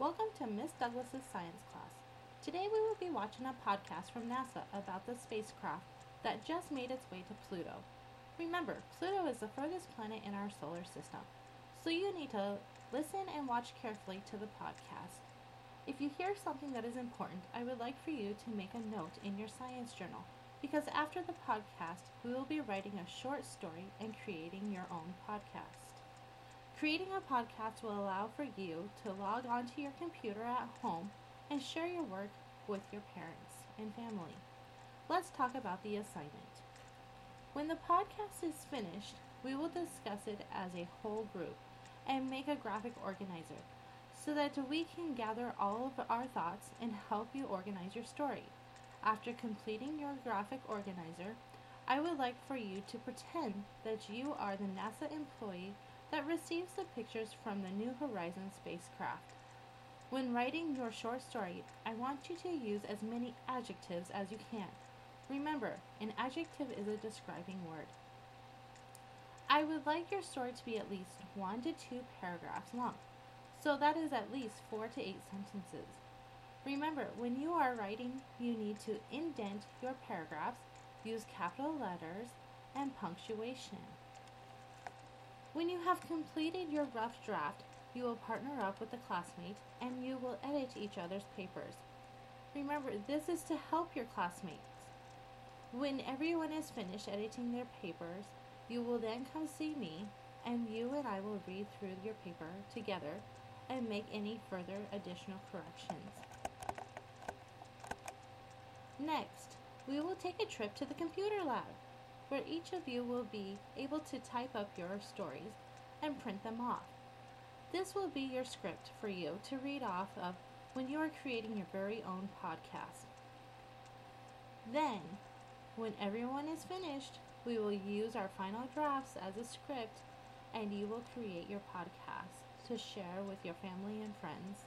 Welcome to Miss Douglas's science class. Today we will be watching a podcast from NASA about the spacecraft that just made its way to Pluto. Remember, Pluto is the furthest planet in our solar system, so you need to listen and watch carefully to the podcast. If you hear something that is important, I would like for you to make a note in your science journal because after the podcast, we will be writing a short story and creating your own podcast. Creating a podcast will allow for you to log onto your computer at home and share your work with your parents and family. Let's talk about the assignment. When the podcast is finished, we will discuss it as a whole group and make a graphic organizer so that we can gather all of our thoughts and help you organize your story. After completing your graphic organizer, I would like for you to pretend that you are the NASA employee that receives the pictures from the New Horizons spacecraft. When writing your short story, I want you to use as many adjectives as you can. Remember, an adjective is a describing word. I would like your story to be at least one to two paragraphs long, so that is at least four to eight sentences. Remember, when you are writing, you need to indent your paragraphs, use capital letters, and punctuation. When you have completed your rough draft, you will partner up with a classmate and you will edit each other's papers. Remember, this is to help your classmates. When everyone is finished editing their papers, you will then come see me and you and I will read through your paper together and make any further additional corrections. Next, we will take a trip to the computer lab, where each of you will be able to type up your stories and print them off. This will be your script for you to read off of when you are creating your very own podcast. Then, when everyone is finished, we will use our final drafts as a script and you will create your podcast to share with your family and friends.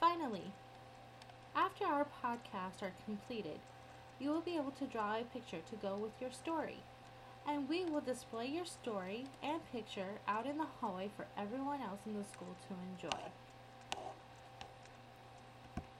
Finally, after our podcasts are completed, you will be able to draw a picture to go with your story. And we will display your story and picture out in the hallway for everyone else in the school to enjoy.